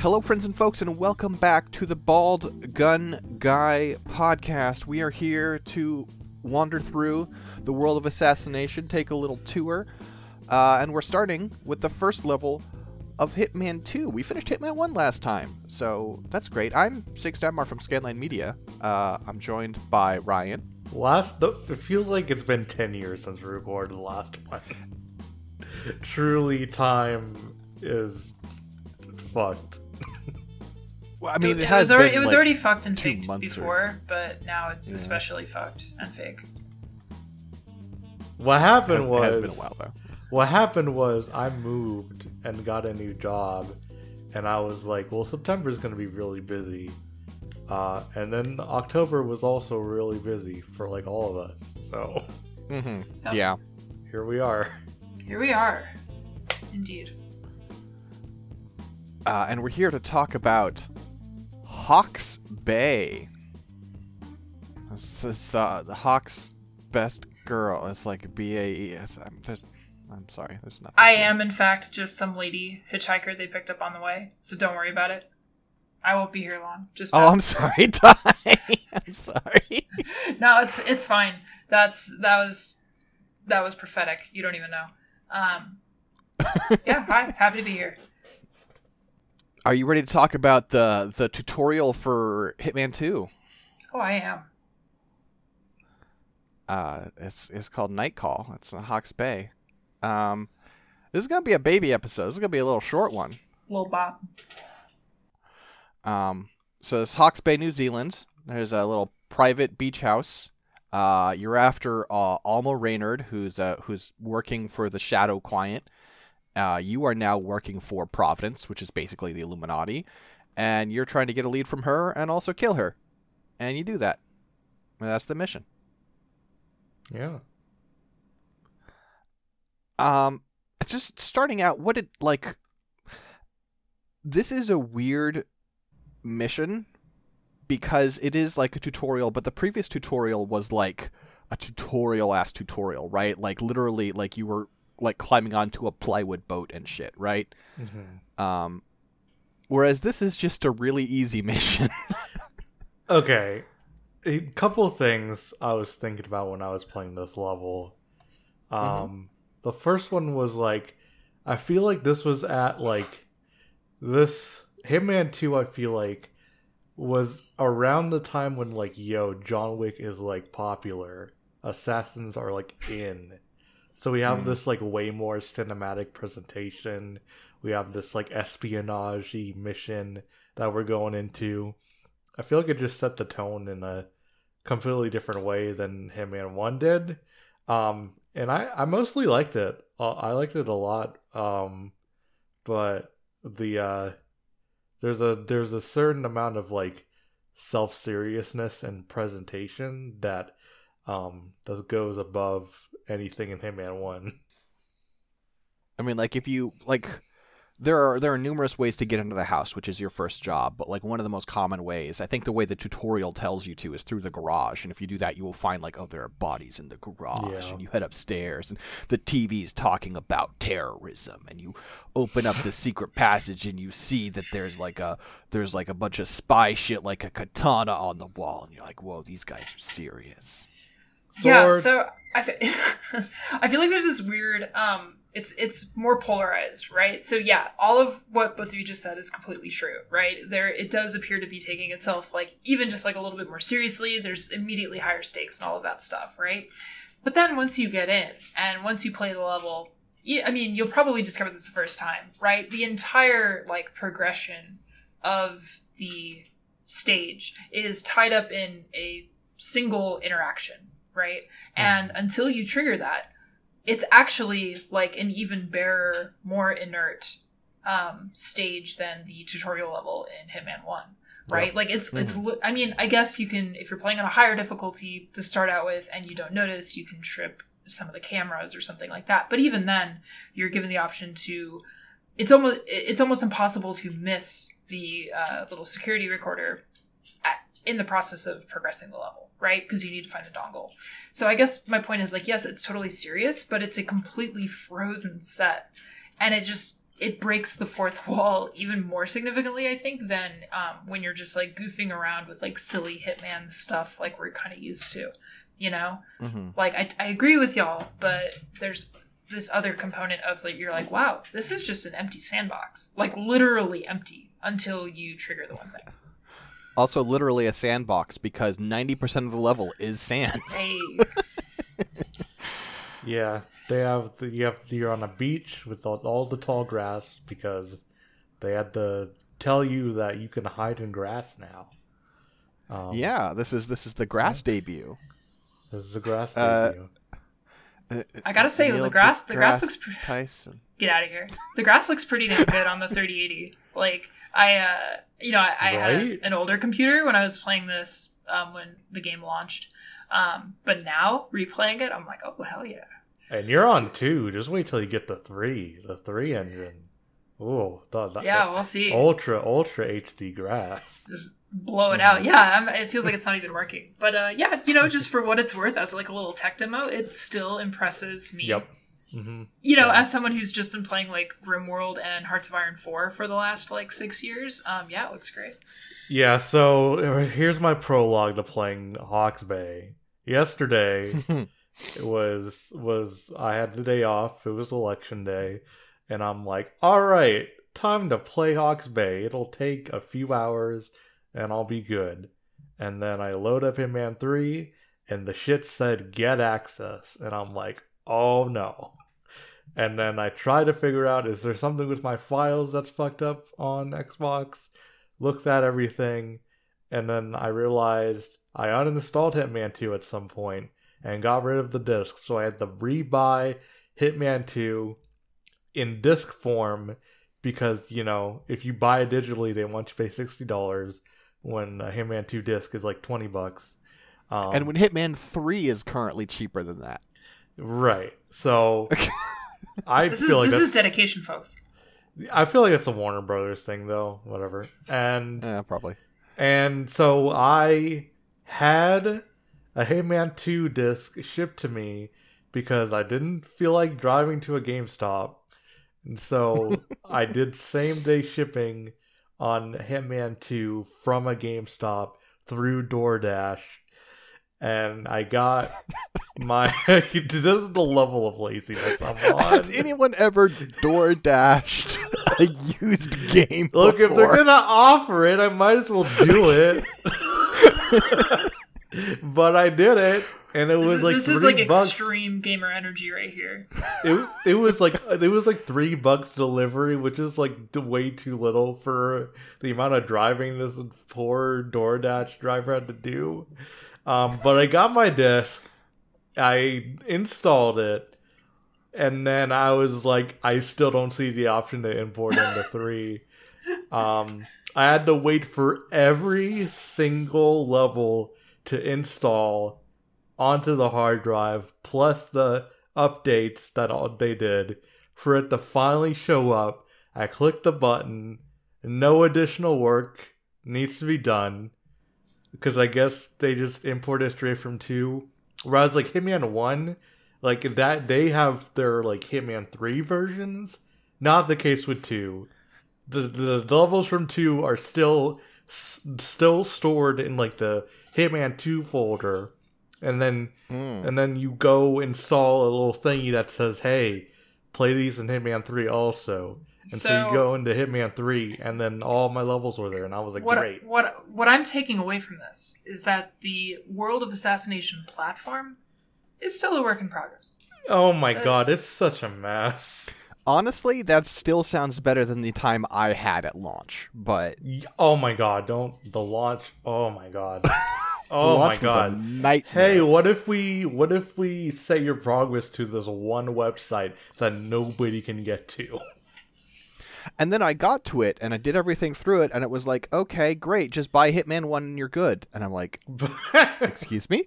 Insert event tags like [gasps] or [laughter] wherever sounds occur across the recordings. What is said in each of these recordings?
Hello, friends and folks, and welcome back to the Bald Gun Guy podcast. We are here to wander through the world of assassination, take a little tour, uh, and we're starting with the first level of Hitman 2. We finished Hitman 1 last time, so that's great. I'm Six Damar from Scanline Media. Uh, I'm joined by Ryan. Last, it feels like it's been 10 years since we recorded the last one. [laughs] Truly, time is fucked. [laughs] Well, I mean, it, it has was already been, it was like, already fucked and two faked months or- before, but now it's especially fucked and fake. What It happened has, it was has been a while though. what happened was I moved and got a new job, and I was like, well, September's gonna be really busy, uh, and then October was also really busy for like all of us. So hmm Yep. Yeah. here we are. Here we are, indeed. Uh, and we're here to talk about Hawke's Bay. This is uh, the Hawks' best girl. It's like B A E S. I'm, there's, I'm sorry. There's nothing. I here. am, in fact, just some lady hitchhiker they picked up on the way, so don't worry about it. I won't be here long. Just Oh. I'm sorry, [laughs] Ty. I'm sorry. [laughs] no, it's it's fine. That's that was that was prophetic. You don't even know. Um, [laughs] yeah, hi, happy to be here. Are you ready to talk about the the tutorial for Hitman 2? Oh, I am. Uh, it's it's called Night Call. It's in Hawke's Bay. Um, this is gonna be a baby episode. This is gonna be a little short one. Lil Bop. Um, so it's Hawke's Bay, New Zealand. There's a little private beach house. Uh, you're after uh, Alma Reynard, who's uh, who's working for the Shadow client. Uh, you are now working for Providence, which is basically the Illuminati, and you're trying to get a lead from her and also kill her. And you do that. And that's the mission. Yeah. Um, just starting out, what did like? This is a weird mission because it is like a tutorial, but the previous tutorial was like a tutorial ass tutorial, right? Like literally, like you were like climbing onto a plywood boat and shit, right? hmm Um, whereas this is just a really easy [laughs] mission. Okay. A couple of things I was thinking about when I was playing this level. Um the first one was like I feel like this was at like this Hitman 2 I feel like was around the time when like yo John Wick is like popular. Assassins are like in. So we have Hmm. this like way more cinematic presentation. We have this like espionage mission that we're going into. I feel like it just set the tone in a completely different way than Hitman One did, um, and I I mostly liked it. Uh, I liked it a lot, um, but the uh, there's a there's a certain amount of like self seriousness and presentation that um that goes above anything in Hitman One. I mean, like if you like, there are there are numerous ways to get into the house, which is your first job. But like one of the most common ways, I think the way the tutorial tells you to is through the garage. And if you do that, you will find like, oh, there are bodies in the garage, Yeah. and you head upstairs, and the TV's talking about terrorism, and you open up the secret passage, and you see that there's like a there's like a bunch of spy shit, like a katana on the wall, and you're like, whoa, these guys are serious. Yeah, Sword. so I fe- [laughs] I feel like there's this weird um it's it's more polarized, right? So yeah, all of what both of you just said is completely true, right? There it does appear to be taking itself like even just like a little bit more seriously. There's immediately higher stakes and all of that stuff, right? But then once you get in and once you play the level, I mean, you'll probably discover this the first time, right? The entire like progression of the stage is tied up in a single interaction, right? And until you trigger that, it's actually like an even barer, more inert um, stage than the tutorial level in Hitman One, right? Yep. Like it's it's. li- I mean, I guess you can if you're playing on a higher difficulty to start out with, and you don't notice, you can trip some of the cameras or something like that. But even then, you're given the option to. It's almost it's almost impossible to miss the uh, little security recorder at, in the process of progressing the level, right? Because you need to find the dongle. So I guess my point is like, yes, it's totally serious, but it's a completely frozen set, and it just it breaks the fourth [laughs] wall even more significantly, I think, than um, when you're just like goofing around with like silly Hitman stuff like we're kind of used to. You know, Mhm. like I, I agree with y'all, but there's this other component of like you're like, wow, this is just an empty sandbox, like literally empty until you trigger the one thing. Also, literally a sandbox because 90% of the level is sand. Hey, [laughs] Yeah, they have the, you have you're on a beach with all, all the tall grass because they had to tell you that you can hide in grass now. Um, yeah, this is this is the grass debut. this is the grass Uh, debut. I gotta say, Neil the grass- the grass deGrasse looks pre- Tyson. get out of here. The grass looks pretty damn good on the 3080. Like I, uh, you know, I, I had Right? a, an older computer when I was playing this um, when the game launched. Um, but now replaying it, I'm like, oh hell yeah! And you're on two. Just wait till you get the three, the three engine. Oh, Yeah, we'll see. ultra ultra HD grass. Just blow it out. Yeah, I'm, it feels like it's not even working. But uh, yeah, you know, just for what it's worth, as like a little tech demo, it still impresses me. Yep. Hmm You know, Yeah. as someone who's just been playing like RimWorld and Hearts of Iron 4 for the last like six years, um, yeah, it looks great. Yeah. So uh, here's my prologue to playing Hawke's Bay. Yesterday, [laughs] it was was I had the day off. It was election day, and I'm like, all right, time to play Hawke's Bay. It'll take a few hours, and I'll be good. And then I load up Hitman Three, and the shit said get access, and I'm like, oh no. And then I try to figure out is there something with my files that's fucked up on Xbox? Looked at everything, and then I realized I uninstalled Hitman 2 at some point and got rid of the disc, so I had to rebuy Hitman 2 in disc form because, you know, if you buy it digitally, they want you to pay $60 when a Hitman 2 disc is like 20 bucks. Um, and when Hitman 3 is currently cheaper than that. right. So [laughs] I This is feel like this is dedication, folks. I feel like it's a Warner Brothers thing though, whatever. And Yeah, probably. And so I had a Hitman 2 disc shipped to me because I didn't feel like driving to a GameStop. And so [laughs] I did same day shipping on Hitman 2 from a GameStop through DoorDash. And I got my. [laughs] this is the level of laziness I'm [laughs] on. Has anyone ever door dashed a used game? Look, if they're gonna offer it, I might as well do it. [laughs] but I did it, and it This, was is, like this three is like bucks. extreme gamer energy right here. It, it was like it was like three bucks delivery, which is like d- way too little for the amount of driving this poor DoorDash driver had to do. Um, but I got my disc, I installed it, and then I was like, I still don't see the option to import into [laughs] three. Um, I had to wait for every single level to install onto the hard drive, plus the updates that all they did for it to finally show up. I clicked the button. No additional work needs to be done because I guess they just imported straight from two. Whereas like Hitman One, like that they have their like Hitman Three versions. Not the case with two. The the, the levels from two are still s- still stored in like the Hitman Two folder, and then Mm. and then you go install a little thingy that says, "Hey, play these in Hitman 3 also." And so, So, you go into Hitman 3 and then all my levels were there and I was like, what "Great." what what I'm taking away from this is that the World of Assassination platform is still a work in progress. Oh my Uh, god, it's such a mess. Honestly, that still sounds better than the time I had at launch. But Oh my god, don't the launch. Oh my god. [laughs] Oh my launch was a god. nightmare. Hey, what if we what if we set your progress to this one website that nobody can get to? [laughs] And then I got to it and I did everything through it, and it was like, okay, great, just buy Hitman 1 and you're good. And I'm like, [laughs] excuse me?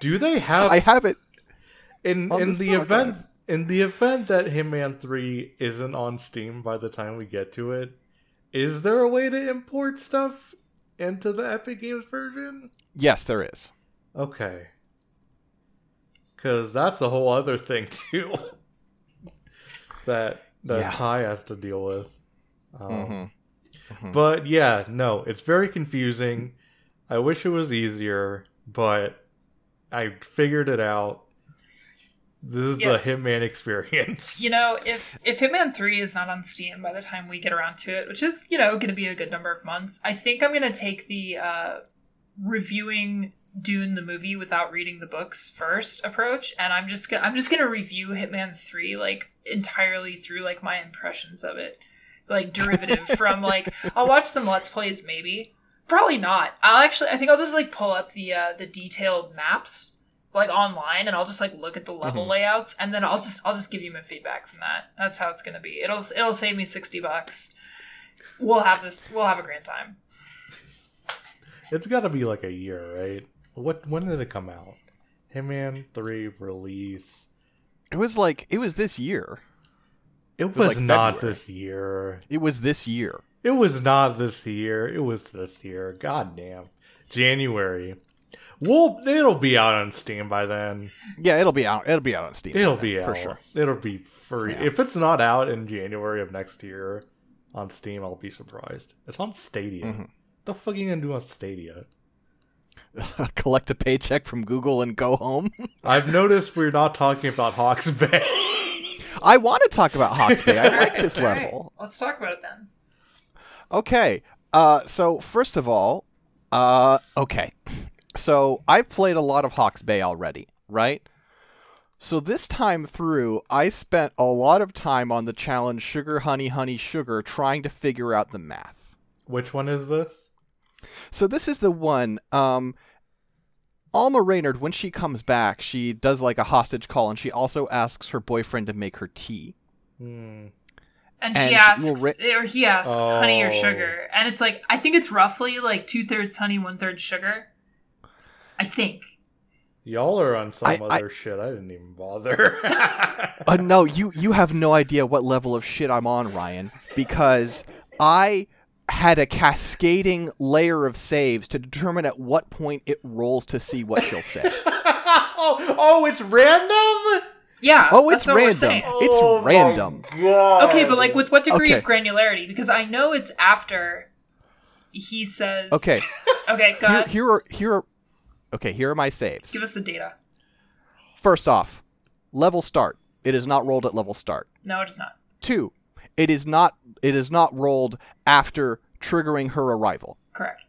Do they have I have it. in in the hard event in the event that Hitman 3 isn't on Steam by the time we get to it, is there a way to import stuff into the Epic Games version? Yes, there is. Okay. Cuz that's a whole other thing [laughs] too. that that Yeah. Ty has to deal with. Um, Mhm. Mhm. But yeah, no, it's very confusing. I wish it was easier, but I figured it out. This is Yeah. the Hitman [laughs] experience. You know, if if Hitman Three is not on Steam by the time we get around to it, which is you know going to be a good number of months, I think I'm going to take the uh, reviewing Dune the movie without reading the books first approach, and I'm just gonna I'm just gonna review Hitman Three like entirely through like my impressions of it, like derivative [laughs] from like I'll watch some Let's Plays maybe, probably not. I'll actually I think I'll just like pull up the uh, the detailed maps like online and I'll just like look at the level Mhm. layouts and then I'll just I'll just give you my feedback from that. That's how it's gonna be. It'll it'll save me sixty bucks. We'll have this. We'll have a grand time. It's got to be like a year, right? What? When did it come out? Hitman Three release. It was like it was this year. It was was, like not February. this year. It was this year. It was not this year. It was this year. God damn. January. Well, it'll be out on Steam by then. Yeah, it'll be out. It'll be out on Steam. It'll be then, out for sure. It'll be free. Yeah. If it's not out in January of next year on Steam, I'll be surprised. It's on Stadia. Mhm. The fuck are you gonna do on Stadia? [laughs] Collect a paycheck from Google and go home. [laughs] I've noticed we're not talking about Hawke's Bay. I want to talk about Hawke's Bay. I like [laughs] this All right, level. Let's talk about it then. Okay. Uh, so first of all, uh, okay. So I've played a lot of Hawke's Bay already, right? So this time through, I spent a lot of time on the challenge Sugar Honey Honey Sugar trying to figure out the math. Which one is this? So this is the one. Um, Alma Reynard, when she comes back, she does like a hostage call, and she also asks her boyfriend to make her tea. Hmm. And, And she she asks, will or he asks, honey or Oh. sugar, and it's like I think it's roughly like two thirds honey, one third sugar. I think. Y'all are on some I- I- other shit. I didn't even bother. [laughs] Uh, no, you you have no idea what level of shit I'm on, Ryan, because I had a cascading layer of saves to determine at what point it rolls to see what she'll say. [laughs] oh, oh, it's random. Yeah. Oh, it's that's what we're random. It's Oh my random. God. Okay, but like with what degree Okay. of granularity? Because I know it's after he says. Okay, Okay, go here, ahead. here are here are okay. Here are my saves. Give us the data. First off, level start. It is not rolled at level start. No, it is not. Two, it is not it is not rolled after triggering her arrival. Correct.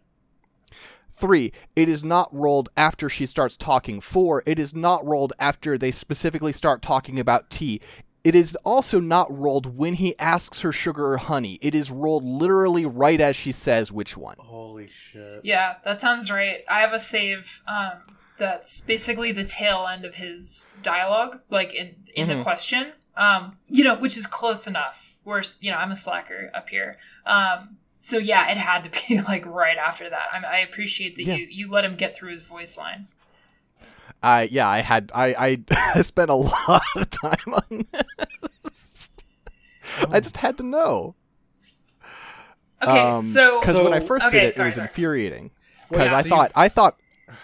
Three, it is not rolled after she starts talking. Four, it is not rolled after they specifically start talking about tea. It is also not rolled when he asks her sugar or honey. It is rolled literally right as she says which one. Holy shit. Yeah, that sounds right. I have a save um, that's basically the tail end of his dialogue, like in in the Mhm. question. Um, you know, which is close enough. Whereas, you know, I'm a slacker up here. Um, so yeah, it had to be [laughs] like right after that. I, I appreciate that Yeah. you you let him get through his voice line. I yeah, I had I I [laughs] spent a lot of time on this. I just had to know. Okay, Um, so because when I first Okay, did it, sorry, it was sorry. infuriating. Well, Because yeah, I so you- thought I thought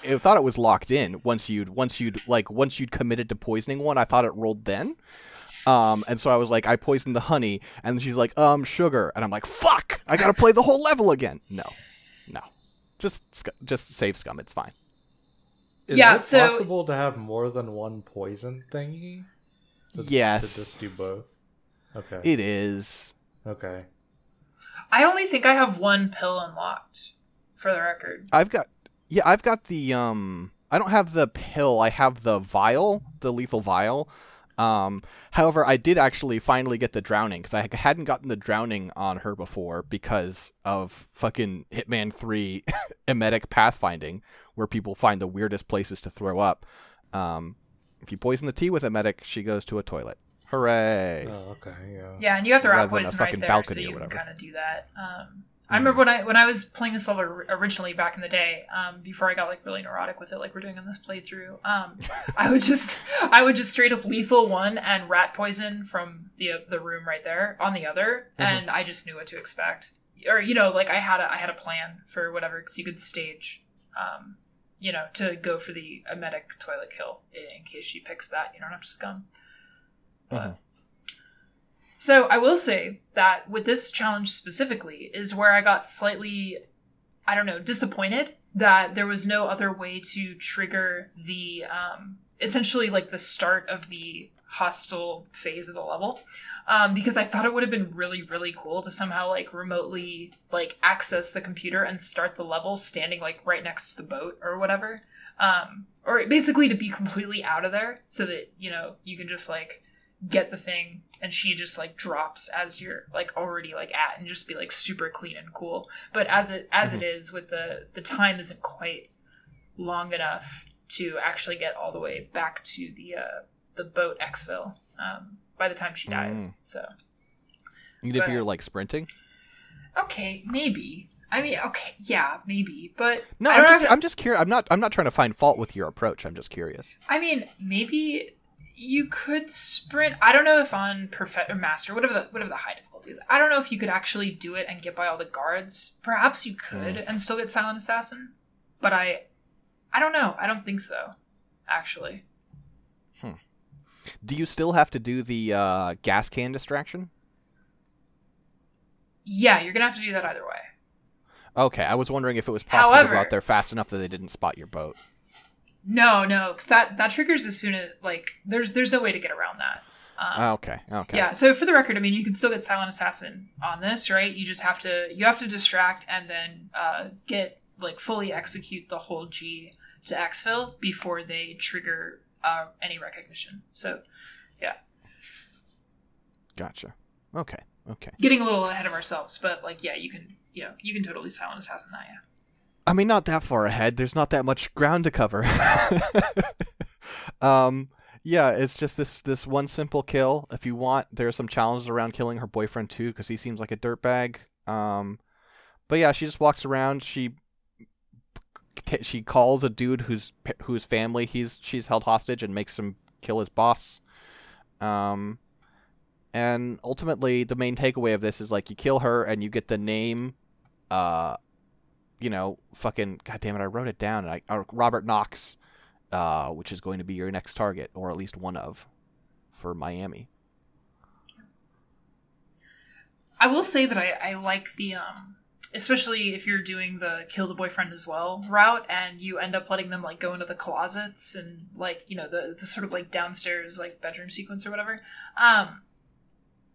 I thought it was locked in once you'd once you'd like once you'd committed to poisoning one. I thought it rolled then. Um, and so I was like, I poisoned the honey, and she's like, um, sugar, and I'm like, fuck, I gotta play the whole level again. No, no, just sc- just save scum. It's fine. Is Yeah, it so- possible to have more than one poison thingy? To- Yes. To just do both. Okay. It is. okay. I only think I have one pill unlocked, for the record. I've got yeah, I've got the um I don't have the pill, I have the vial, the lethal vial. Um however, I did actually finally get the drowning cuz I hadn't gotten the drowning on her before because of fucking Hitman 3 [laughs] emetic pathfinding where people find the weirdest places to throw up. Um if you poison the tea with emetic, she goes to a toilet. Hooray. Oh, okay. Yeah. Yeah, and you got the Rather rat than a poison right fucking there, so balcony or you can kind of do that. Um, I remember when I when I was playing this level originally back in the day, um, before I got like really neurotic with it, like we're doing on this playthrough. Um, [laughs] I would just I would just straight up lethal one and rat poison from the the room right there on the other, Mhm. and I just knew what to expect. Or you know, like I had a I had a plan for whatever because you could stage. Um, you know, to go for the emetic toilet kill in case she picks that. You don't have to scum. But Mhm. So I will say that with this challenge specifically is where I got slightly, I don't know, disappointed that there was no other way to trigger the um, essentially like the start of the hostile phase of the level. Um, because i thought it would have been really really cool to somehow like remotely like access the computer and start the level standing like right next to the boat or whatever. Um, or basically to be completely out of there so that you know you can just like get the thing and she just like drops as you're like already like at and just be like super clean and cool but as it as Mhm. it is with the the time isn't quite long enough to actually get all the way back to the uh the boat exfil um by the time she dies so Even if But- you're like sprinting. okay maybe i mean okay yeah maybe but No, I'm just I'm just curious. I'm not I'm not trying to find fault with your approach. I'm just curious. I mean, maybe you could sprint. I don't know if on perfect or master, whatever the whatever the high difficulty is. I don't know if you could actually do it and get by all the guards. Perhaps you could and still get silent assassin, but I, I don't know. I don't think so. Actually, Hmm. Do you still have to do the uh, gas can distraction? yeah, you're gonna have to do that either way. Okay, I was wondering if it was possible to However- go out there fast enough that they didn't spot your boat. No, no, because that that triggers as soon as like there's there's no way to get around that. Um, okay, okay. Yeah. So for the record, I mean, you can still get silent assassin on this, right? You just have to you have to distract and then uh, get like fully execute the whole G to exfil before they trigger uh, any recognition. So yeah. Gotcha. Okay, okay. getting a little ahead of ourselves, but like yeah, you can you know you can totally silent assassin that. Yeah. I mean, not that far ahead. There's not that much ground to cover. [laughs] um, yeah, it's just this this one simple kill. If you want, there's some challenges around killing her boyfriend too, because he seems like a dirtbag. Um, but yeah, she just walks around. She t- she calls a dude whose whose family he's she's held hostage and makes him kill his boss. Um, and ultimately, the main takeaway of this is like you kill her and you get the name. Uh, you know, fucking goddamn it, I wrote it down. And I Robert Knox, uh, which is going to be your next target, or at least one of, for Miami. I will say that I, I like the um especially if you're doing the kill the boyfriend as well route and you end up letting them like go into the closets and like you know the the sort of like downstairs like bedroom sequence or whatever um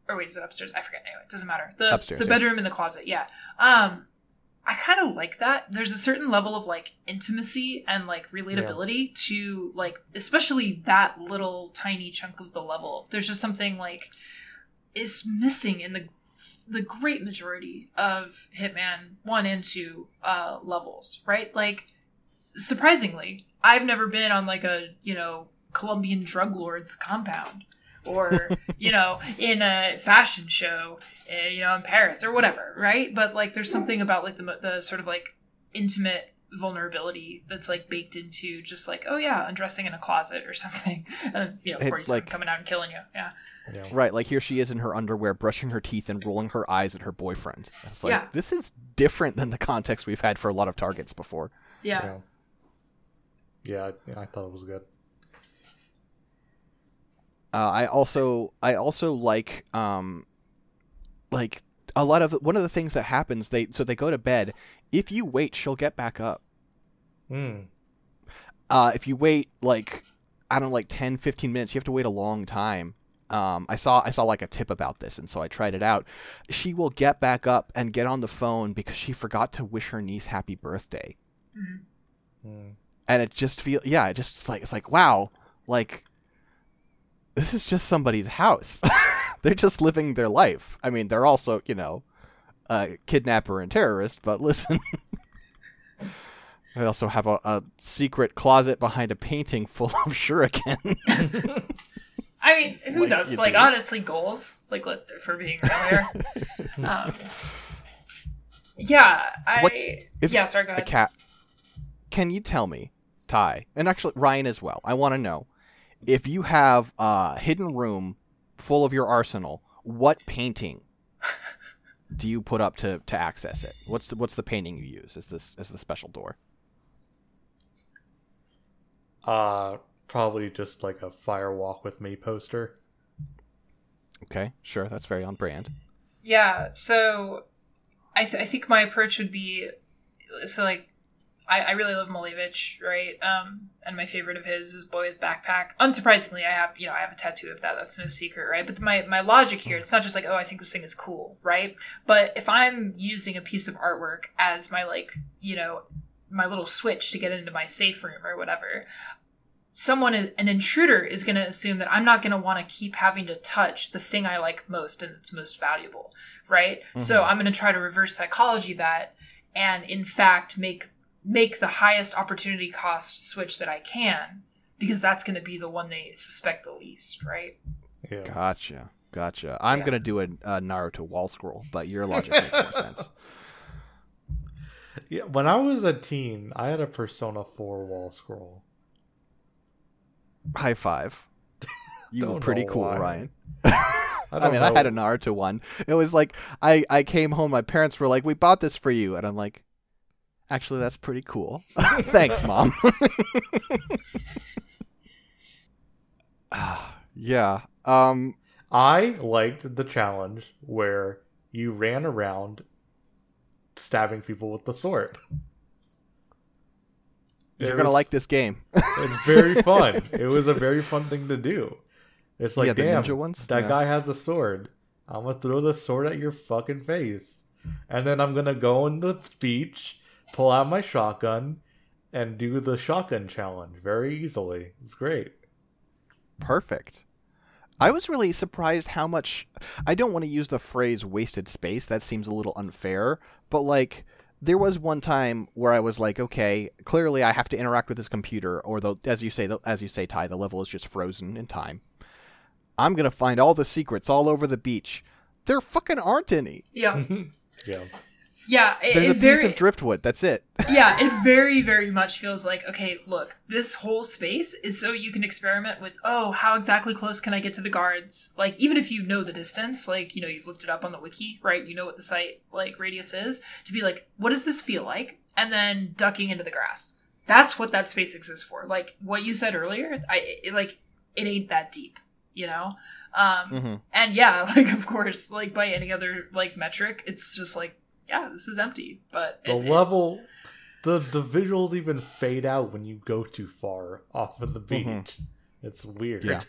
or wait is it upstairs i forget anyway it doesn't matter the Upstairs, the yeah. bedroom and the closet yeah um i kind of like that. There's a certain level of like intimacy and like relatability to like especially that little tiny chunk of the level. There's just something like is missing in the the great majority of Hitman 1 and 2 uh, levels, right? Like, surprisingly, I've never been on like a, you know, Colombian drug lord's compound or, you know, in a fashion show, uh, you know, in Paris or whatever, right? But like, there's something about like the, the sort of like intimate vulnerability that's like baked into just like, oh yeah, undressing in a closet or [laughs] something. And, you know, It, 47 like- coming out and killing you. Yeah. You know? Right, like here she is in her underwear, brushing her teeth and rolling her eyes at her boyfriend. It's like Yeah. this is different than the context we've had for a lot of targets before. Yeah. You know? Yeah, I- yeah, I thought it was good. Uh, I also I also like um like a lot of one of the things that happens they so they go to bed. If you wait, she'll get back up. Mm. Uh, if you wait like I don't know, like 10, 15 minutes, you have to wait a long time. Um, I saw I saw like a tip about this, and so I tried it out. She will get back up and get on the phone because she forgot to wish her niece happy birthday. Mm. and it just feel yeah, it just it's like it's like wow, like this is just somebody's house. [laughs] they're just living their life. I mean, they're also you know a kidnapper and terrorist, but listen. [laughs] I also have a, a secret closet behind a painting full of shuriken. [laughs] I mean, who Like knows? Like, do. honestly, goals. Like, for being real here. um, yeah, I. What- if yeah, sorry, go a ahead. cat. Can you tell me, Ty, and actually Ryan as well? I want to know if you have a hidden room full of your arsenal. What painting do you put up to, to access it? What's the what's the painting you use as this as the special door? Uh, probably just like a fire walk with me poster. Okay, sure, that's very on brand. Yeah, so I, th- I think my approach would be so like I, I really love Malevich, right? Um, and my favorite of his is Boy with Backpack. Unsurprisingly, I have you know I have a tattoo of that. That's no secret, right? But my my logic here, it's not just like oh I think this thing is cool, right? But if I'm using a piece of artwork as my like you know my little switch to get into my safe room or whatever, someone an intruder is going to assume that i'm not going to want to keep having to touch the thing i like most and it's most valuable right mm-hmm. so i'm going to try to reverse psychology that and in fact make make the highest opportunity cost switch that i can because that's going to be the one they suspect the least right yeah. gotcha gotcha i'm yeah. going to do a, a naruto wall scroll but your logic makes more sense [laughs] yeah when i was a teen i had a persona 4 wall scroll high five. [laughs] You were pretty cool, why. Ryan. [laughs] I, I, mean, know. I had a Naruto one. It was like I I came home. My parents were like, "We bought this for you," and I'm like, "Actually, that's pretty cool. [laughs] Thanks, mom." [laughs] [sighs] yeah. Um, I liked the challenge where you ran around stabbing people with the sword. You're gonna like this game. [laughs] it's very fun. It was a very fun thing to do. It's like, yeah, damn, ninja ones? that yeah. guy has a sword. I'm gonna throw the sword at your fucking face, and then I'm gonna go on the beach, pull out my shotgun, and do the shotgun challenge very easily. It's great. Perfect. I was really surprised how much. I don't want to use the phrase wasted space. That seems a little unfair, but like there was one time where I was like, okay, clearly I have to interact with this computer, or the, as you say, the, as you say, Ty, the level is just frozen in time. I'm gonna find all the secrets all over the beach. There fucking aren't any. Yeah. [laughs] yeah. Yeah, it, there's a piece very, of driftwood. That's it. [laughs] yeah, it very, very much feels like okay. Look, this whole space is so you can experiment with. Oh, how exactly close can I get to the guards? Like, even if you know the distance, like you know you've looked it up on the wiki, right? You know what the site like radius is. To be like, what does this feel like? And then ducking into the grass. That's what that space exists for. Like what you said earlier. I it, like it ain't that deep, you know. Um, mm-hmm. And yeah, [laughs] like of course, like by any other like metric, it's just like yeah, this is empty. But the level, the the visuals even fade out when you go too far off of the mm-hmm. beach. Mm-hmm. It's weird. Yeah.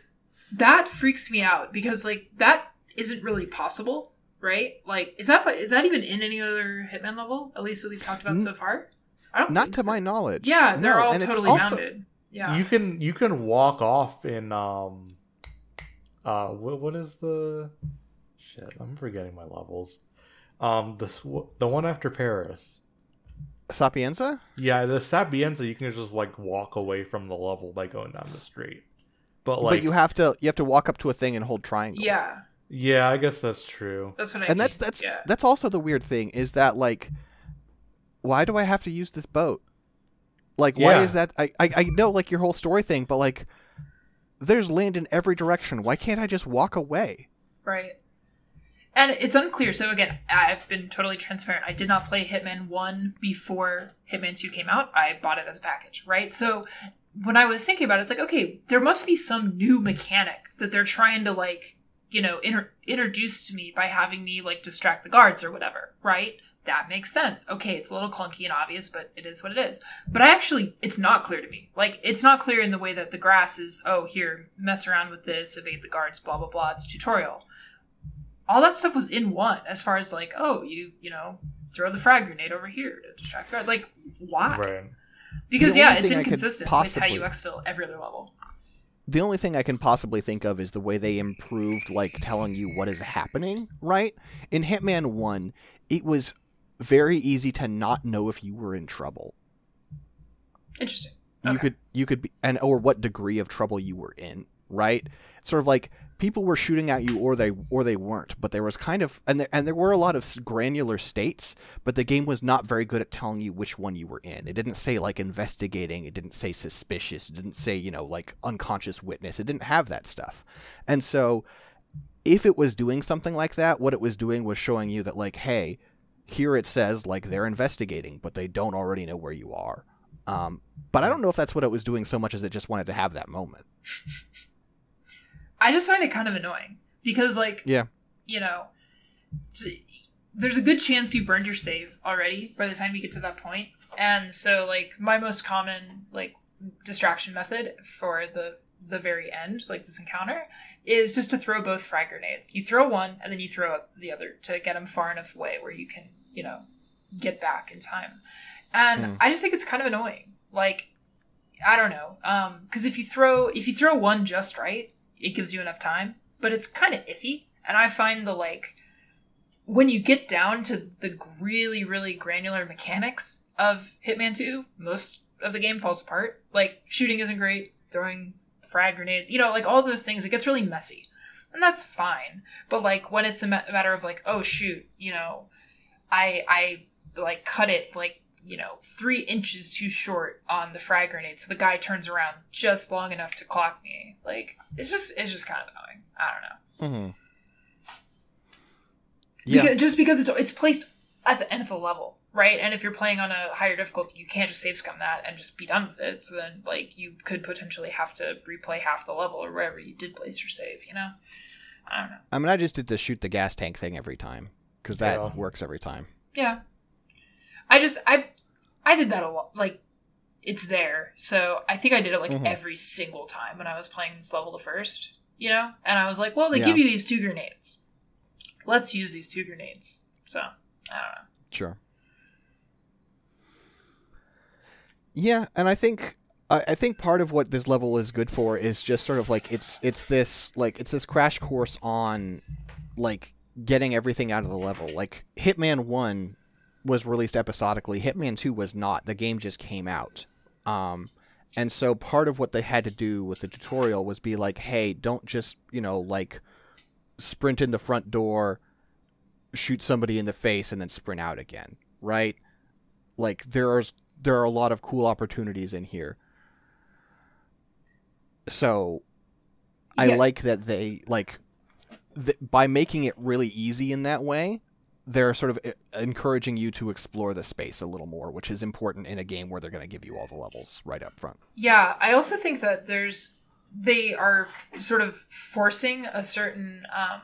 That freaks me out because like that isn't really possible, right? Like, is that is that even in any other Hitman level? At least that we've talked about N- so far. I don't. Not to so. my knowledge. Yeah, they're no, all totally also, bounded. Yeah. You can you can walk off in um uh what, what is the shit? I'm forgetting my levels. Um, the the one after Paris. Sapienza? Yeah, the Sapienza you can just like walk away from the level by going down the street. But like But you have to you have to walk up to a thing and hold triangle. Yeah. Yeah, I guess that's true. That's what I And mean. that's that's yeah. that's also the weird thing is that like why do I have to use this boat? Like why yeah. is that I, I I know like your whole story thing, but like there's land in every direction. Why can't I just walk away? Right and it's unclear. So again, I've been totally transparent. I did not play Hitman 1 before Hitman 2 came out. I bought it as a package, right? So when I was thinking about it, it's like, okay, there must be some new mechanic that they're trying to like, you know, inter- introduce to me by having me like distract the guards or whatever, right? That makes sense. Okay, it's a little clunky and obvious, but it is what it is. But I actually, it's not clear to me. Like, it's not clear in the way that the grass is, oh, here, mess around with this, evade the guards, blah, blah, blah. It's tutorial all that stuff was in one as far as like oh you you know throw the frag grenade over here to distract guard. Like why? Right. because yeah it's inconsistent possibly, with how you exfil every other level. The only thing i can possibly think of is the way they improved like telling you what is happening right? In hitman 1 it was very easy to not know if you were in trouble. Interesting. Okay. you could you could be and or what degree of trouble you were in right? Sort of like people were shooting at you or they or they weren't but there was kind of and there, and there were a lot of granular states but the game was not very good at telling you which one you were in. It didn't say like investigating. It didn't say suspicious. It didn't say you know like unconscious witness. It didn't have that stuff. And so if it was doing something like that what it was doing was showing you that like hey here it says like they're investigating but they don't already know where you are. Um, but i don't know if that's what it was doing so much as it just wanted to have that moment [laughs] I just find it kind of annoying. because like Yeah. you know there's a good chance you burned your save already by the time you get to that point and so like my most common like distraction method for the the very end like this encounter is just to throw both frag grenades you throw one and then you throw the other to get them far enough away where you can you know get back in time and Hmm. i just think it's kind of annoying like i don't know um because if you throw if you throw one just right it gives you enough time but it's kind of iffy. And i find the like when you get down to the really really granular mechanics of hitman 2 most of the game falls apart. Like shooting isn't great throwing frag grenades you know like all those things it gets really messy. And that's fine. But like when it's a matter of like oh shoot you know i i like cut it like you know three inches too short on the frag grenade so the guy turns around just long enough to clock me like it's just it's just kind of annoying i don't know Mm-hmm. Yeah. because, just because it's, it's placed at the end of the level right and if you're playing on a higher difficulty you can't just save scum that and just be done with it so then like you could potentially have to replay half the level or wherever you did place your save you know i don't know I mean, I just did the shoot the gas tank thing every time because that Yeah. works every time. yeah i just i i did that a lot like it's there so i think i did it like Mhm. every single time when i was playing this level the first you know and i was like well they Yeah. give you these two grenades let's use these two grenades so i don't know Sure. Yeah, and I think I, I think part of what this level is good for is just sort of like it's it's this like it's this crash course on like getting everything out of the level. Like Hitman One was released episodically. Hitman Two was not. The game just came out. Um, and so part of what they had to do with the tutorial was be like, hey, don't just you know like sprint in the front door, shoot somebody in the face, and then sprint out again, right? Like there's there are a lot of cool opportunities in here. So I Yeah. like that they like th- by making it really easy in that way. They're sort of uh, encouraging you to explore the space a little more, which is important in a game where they're going to give you all the levels right up front. Yeah, I also think that there's they are sort of forcing a certain um,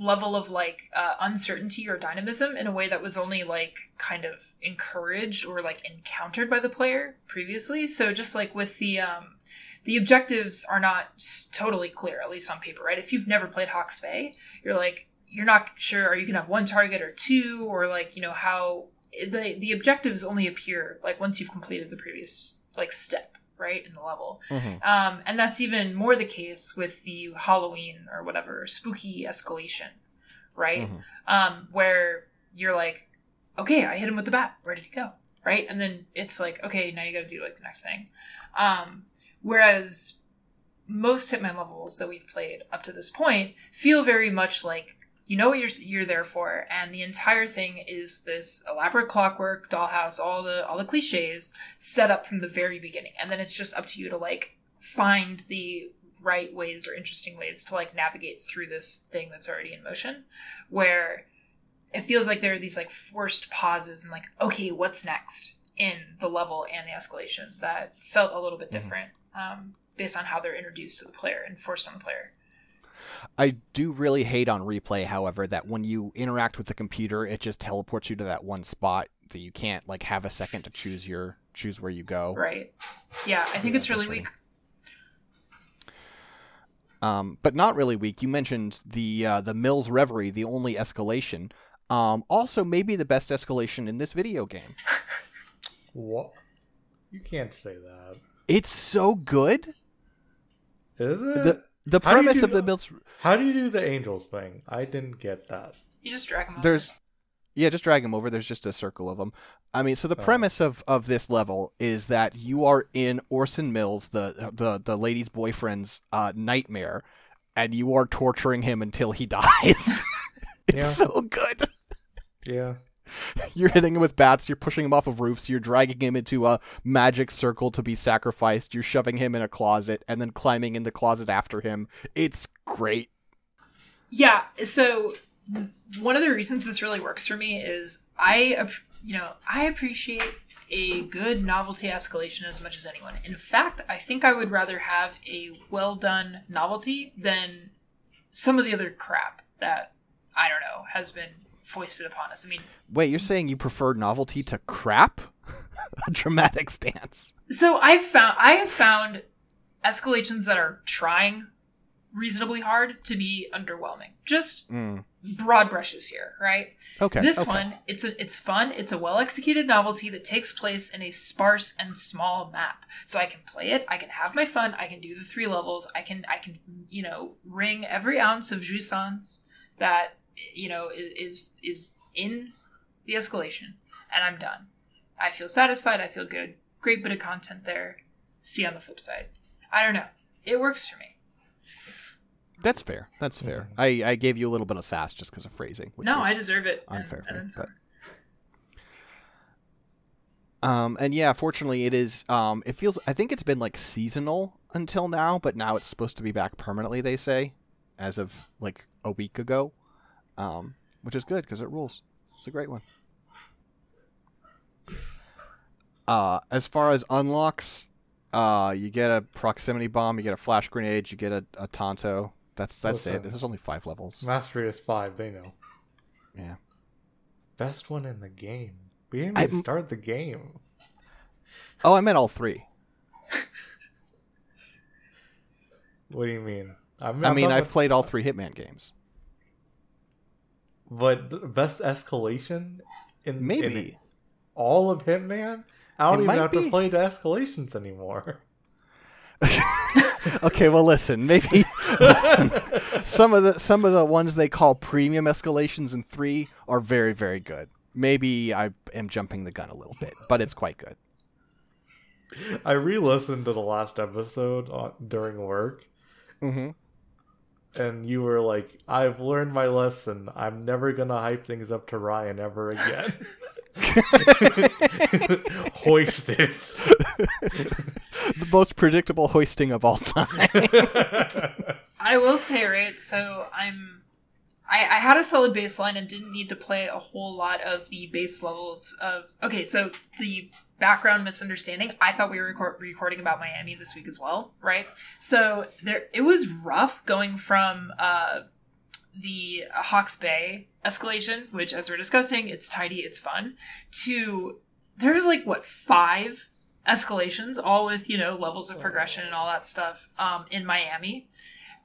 level of like uh, uncertainty or dynamism in a way that was only like kind of encouraged or like encountered by the player previously. So just like with the um, the objectives are not totally clear, at least on paper, right? If you've never played Hawke's Bay, you're like you're not sure are you can have one target or two or like you know how the the objectives only appear like once you've completed the previous like step right in the level. Um, and that's even more the case with the halloween or whatever spooky escalation right? Mhm. um, where you're like okay i hit him with the bat. Where did he go? Right? And then it's like okay now you gotta do like the next thing. Um, whereas most hitman levels that we've played up to this point feel very much like you know what you're you're there for. And the entire thing is this elaborate clockwork dollhouse all the all the cliches set up from the very beginning. And then it's just up to you to like find the right ways or interesting ways to like navigate through this thing that's already in motion where it feels like there are these like forced pauses and like okay what's next in the level and the escalation that felt a little bit Mhm. different um, based on how they're introduced to the player and forced on the player I do really hate on replay, however, that when you interact with the computer, it just teleports you to that one spot that you can't like have a second to choose your choose where you go. right yeah i think Yeah, it's really weak Um, but not really weak. You mentioned the uh, the Mills Reverie, the only escalation. Um, also, maybe the best escalation in this video game. What? You can't say that. It's so good. Is it? the The How premise do of the that? Mills How do you do the angels thing? I didn't get that. you just drag them over. there's yeah just drag them over there's just a circle of them i mean so the Oh. premise of of this level is that you are in orson mills the the the lady's boyfriend's uh nightmare and you are torturing him until he [laughs] dies it's Yeah. so good Yeah. [laughs] you're hitting him with bats you're pushing him off of roofs you're dragging him into a magic circle to be sacrificed you're shoving him in a closet and then climbing in the closet after him it's great Yeah, so one of the reasons this really works for me is I, you know, I appreciate a good novelty escalation as much as anyone. In fact, I think I would rather have a well done novelty than some of the other crap that I don't know has been foisted upon us. I mean, Wait, you're saying you prefer novelty to crap? [laughs] a dramatic stance. so I've found I have found escalations that are trying reasonably hard to be underwhelming. Just Mm. broad brushes here, right? Okay. This okay. one, it's a, it's fun. It's a well executed novelty that takes place in a sparse and small map. So I can play it. I can have my fun. I can do the three levels. I can I can you know wring every ounce of jouissance that you know is is in the escalation, and I'm done. I feel satisfied. I feel good. Great bit of content there. See on the flip side. I don't know. It works for me. That's fair. That's fair. I, I gave you a little bit of sass just because of phrasing. Which no, I deserve it. unfair, and then but- Um, and yeah, fortunately, it is. Um, it feels. I think it's been like seasonal until now, but now it's supposed to be back permanently. They say, as of like a week ago, um, which is good because it rules. It's a great one. Uh, as far as unlocks, uh, you get a proximity bomb, you get a flash grenade, you get a, a Tonto. That's that's it. Listen. This is only five levels. Mastery is five. They know. Yeah. Best one in the game. We didn't even start the game. Oh, I meant all three. [laughs] What do you mean? I mean, I've played all three Hitman games. But the best escalation in in Maybe. all of Hitman. I don't It even have be. to play the escalations anymore. [laughs] okay, well, listen. Maybe [laughs] listen, some of the some of the ones they call premium escalations in three are very very good. Maybe I am jumping the gun a little bit, but it's quite good. I re-listened to the last episode on, during work, Mm-hmm. And you were like, "I've learned my lesson. I'm never gonna hype things up to Ryan ever again." [laughs] [laughs] Hoisted. The most predictable hoisting of all time. [laughs] I will say, right, so I'm I, I had a solid baseline and didn't need to play a whole lot of the base levels of okay, so the background misunderstanding, I thought we were record- recording about Miami this week as well, right? So there it was rough going from uh the Hawke's Bay escalation, which as we're discussing, it's tidy, it's fun, to there's like what, five escalations, all with, you know, levels of progression and all that stuff, um, in Miami.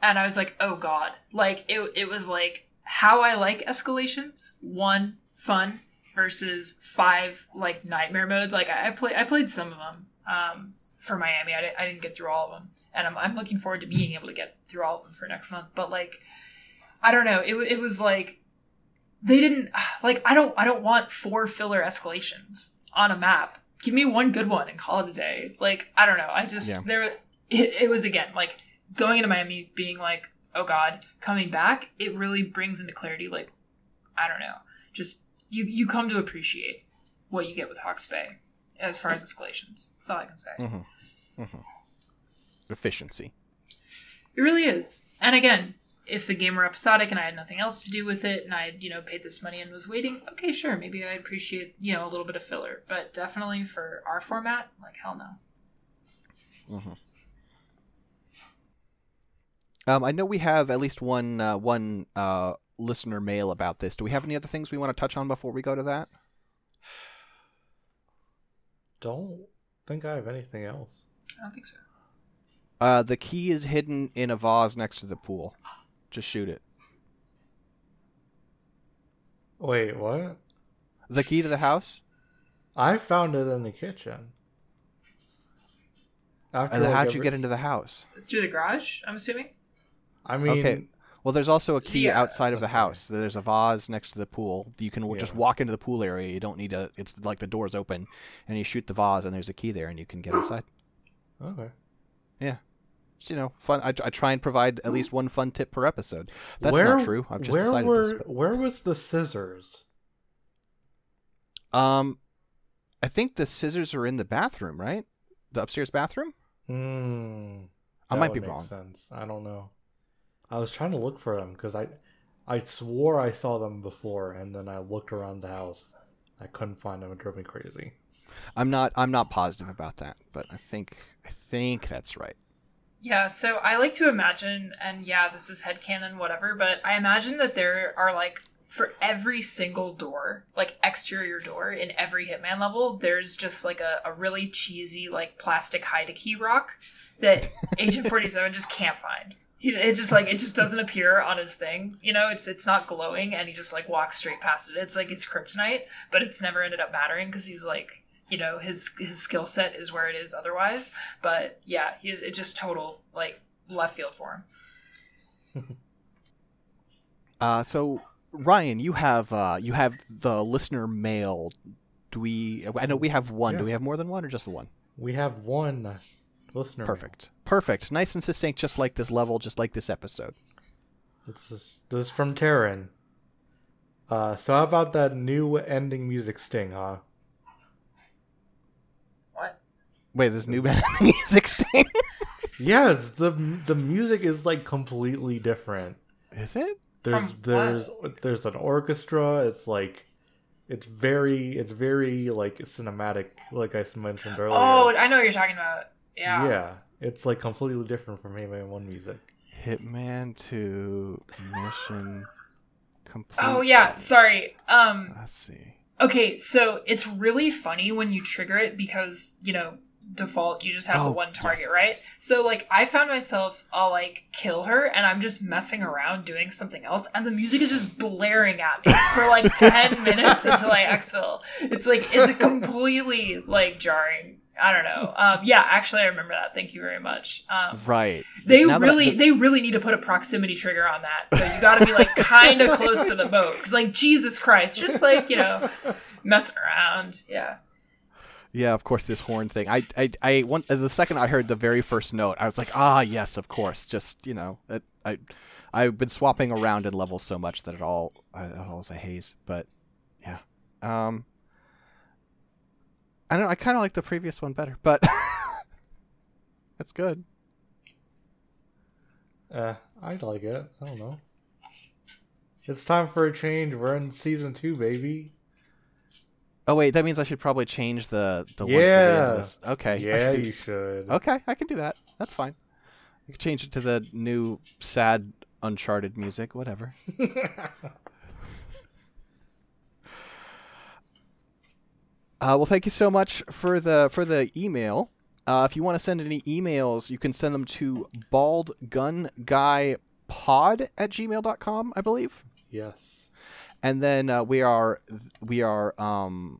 And I was like, oh god, like it, it was like how I like escalations. One fun versus five like nightmare mode. Like I, I play I played some of them um, for Miami. I, I didn't get through all of them, and I'm I'm looking forward to being able to get through all of them for next month. But like, I don't know. It it was like they didn't [sighs] like I don't I don't want four filler escalations on a map. Give me one good one and call it a day. Like I don't know. I just Yeah. there it, it was again like going into Miami being like, oh god, coming back, it really brings into clarity like I don't know. Just you you come to appreciate what you get with Hawke's Bay as far as escalations. That's all I can say. Mm-hmm. Mm-hmm. Efficiency. It really is. And again, if the game were episodic and I had nothing else to do with it and I had, you know, paid this money and was waiting, okay, sure, maybe I'd appreciate, you know, a little bit of filler. But definitely for our format, like hell no. Mm-hmm. Um, I know we have at least one uh, one uh, listener mail about this. Do we have any other things we want to touch on before we go to that? Don't think I have anything else. I don't think so. Uh, the key is hidden in a vase next to the pool. Just shoot it. Wait, what? The key to the house? I found it in the kitchen. After And then like, how'd you get into the house? Through the garage, I'm assuming? I mean, Okay. Well, there's also a key Yeah, outside of the house. There's a vase next to the pool. You can w just walk into the pool area. You don't need to. It's like the door's open, and you shoot the vase, and there's a key there, and you can get [gasps] inside. okay. Yeah. Just, you know, fun. I, I try and provide at least one fun tip per episode. That's where, not true. I've just where decided were, this. but- Where was the scissors? Um, I think the scissors are in the bathroom, right? The upstairs bathroom. Hmm. I might be wrong. Sense. I don't know. I was trying to look for them because I, I swore I saw them before, and then I looked around the house. I couldn't find them. It drove me crazy. I'm not. I'm not positive about that, but I think. I think that's right. Yeah, so I like to imagine, and yeah, this is headcanon, whatever, but I imagine that there are like, for every single door, like exterior door in every Hitman level, there's just like a, a really cheesy, like plastic hide a key rock that Agent [laughs] 47 just can't find. He, it just like it just doesn't appear on his thing, you know. It's it's not glowing, and he just like walks straight past it. It's like it's kryptonite, but it's never ended up mattering because he's like you know his his skill set is where it is otherwise. But yeah, he, it just total like left field for him. [laughs] Uh, so Ryan, you have uh, you have the listener mail. Do we? I know we have one. Yeah. Do we have more than one or just one? We have one listener. Perfect. Perfect. Nice and succinct, just like this level, just like this episode. This is this is from Taryn. Uh, so how about that new ending music sting, huh? What? Wait, this new band [laughs] music sting. Yes, the the music is like completely different. Is it? There's From there's there's an orchestra. It's like it's very it's very like cinematic, like I mentioned earlier. Oh, I know what you're talking about. Yeah. yeah, it's like completely different from Hitman One music. Hitman Two Mission Complete. Oh yeah. Sorry. Um. Let's see. Okay, so it's really funny when you trigger it because, you know, default you just have Oh, the one target, of right? course. So like I found myself I'll like kill her and I'm just messing around doing something else and the music is just blaring at me for like [laughs] 10 minutes until I exfil. It's like it's a completely like jarring. I don't know. Um yeah, actually I remember that. Thank you very much. Um Right. they Now really they really need to put a proximity trigger on that. So you got to be like [laughs] kind of close to the boat cuz like Jesus Christ, just like, you know, messing around. Yeah. Yeah, of course, this horn thing. I, I, I. One, the second I heard the very first note, I was like, ah, yes, of course. Just you know, it, I, I've been swapping around in levels so much that it all, uh, it all is a haze. But yeah, um, I don't. I kind of like the previous one better, but [laughs] that's good. Uh, I like it. I don't know. It's time for a change. We're in season two, baby. Oh wait, that means I should probably change the the one for the end Yeah. of this. Okay. Yeah, should do- you should. Okay, I can do that. That's fine. I can change it to the new sad Uncharted music, whatever. [laughs] Uh, well, thank you so much for the for the email. Uh, if you want to send any emails, you can send them to baldgunguypod at gmail.com, I believe. yes. And then uh, we are we are um,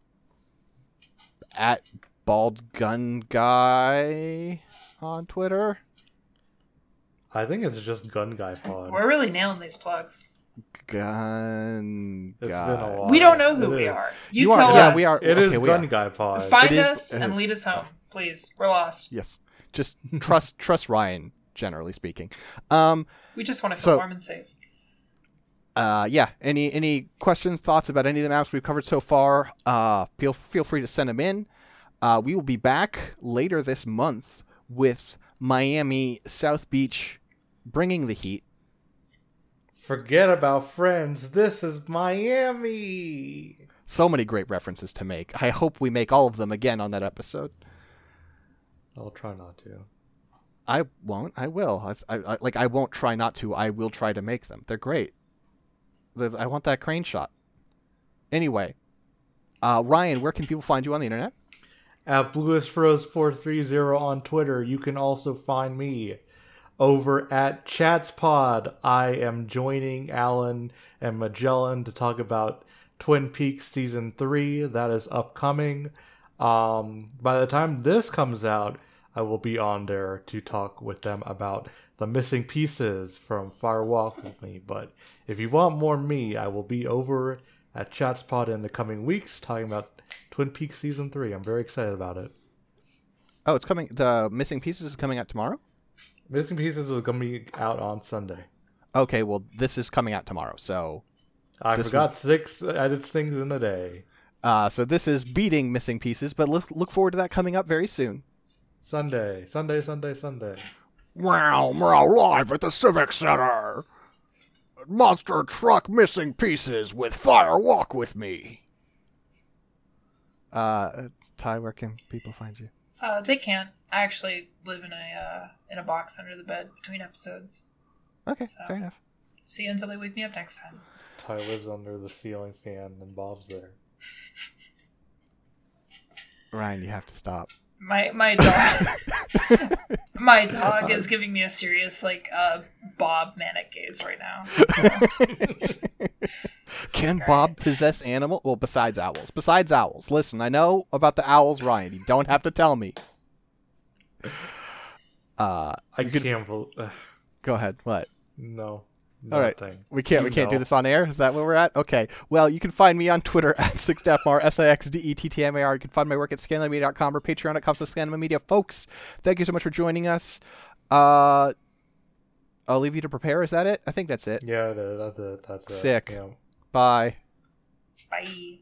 at bald gun guy on Twitter. I think it's just Gun Guy Pod. We're really nailing these plugs. Gun It's guy. been a. We don't know who It we is. are. You, You are- tell yeah, us. we are- It is Okay, we Gun are. Guy Pod. Find It is- us it and is. lead us home, please. We're lost. Yes, just trust trust Ryan. Generally speaking, um, We just want to feel So- warm and safe. uh, yeah. Any any questions, thoughts about any of the maps we've covered so far? Uh, feel feel free to send them in. Uh, we will be back later this month with Miami South Beach, bringing the heat. Forget about friends. This is Miami. So many great references to make. I hope we make all of them again on that episode. I'll try not to. I won't. I will. I, I, I- like. I won't try not to. I will try to make them. They're great. There's, I want that crane shot. Anyway, uh, Ryan, where can people find you on the internet? At BluestRose430 on Twitter. You can also find me over at ChatsPod. I am joining Alan and Magellan to talk about Twin Peaks Season 3. That is upcoming. Um, by the time this comes out, I will be on there to talk with them about the missing pieces from Fire Walk with Me. But if you want more me, I will be over at ChatsPod in the coming weeks talking about Twin Peaks Season 3. I'm very excited about it. Oh, it's coming. The missing pieces is coming out tomorrow. Missing Pieces is going to be out on Sunday. Okay, well, this is coming out tomorrow. So, I This forgot six edits things in a day. uh, so this is beating missing pieces, but look look forward to that coming up very soon. Sunday, Sunday, Sunday, Sunday. Wow, we're live at the Civic Center. Monster truck missing pieces with fire walk with me. Uh, Ty, where can people find you? Uh, they can I actually live in a uh, in a box under the bed between episodes. Okay, So- fair enough. See you until they wake me up next time. Ty lives under the ceiling fan and Bob's there. [laughs] Ryan, you have to stop. My my dog [laughs] my dog is giving me a serious like uh Bob manic gaze right now. [laughs] Can Okay. Bob possess animal? Well, besides owls. Besides owls. Listen, I know about the owls, Ryan. You don't have to tell me. Uh, I can't believe. go ahead. What? no. All right. nothing. We can't. You we can't do this on air. Is that where we're at? Okay. Well, you can find me on Twitter [laughs] at sixdettmar s i x d e t t m a r. You can find my work at scanlinemedia.com or patreon.com slash scanlinemedia. Folks, thank you so much for joining us. Uh, I'll leave you to prepare. Is that it? I think that's it. Yeah, that's it. That's it. Sick. Yeah. Bye. Bye.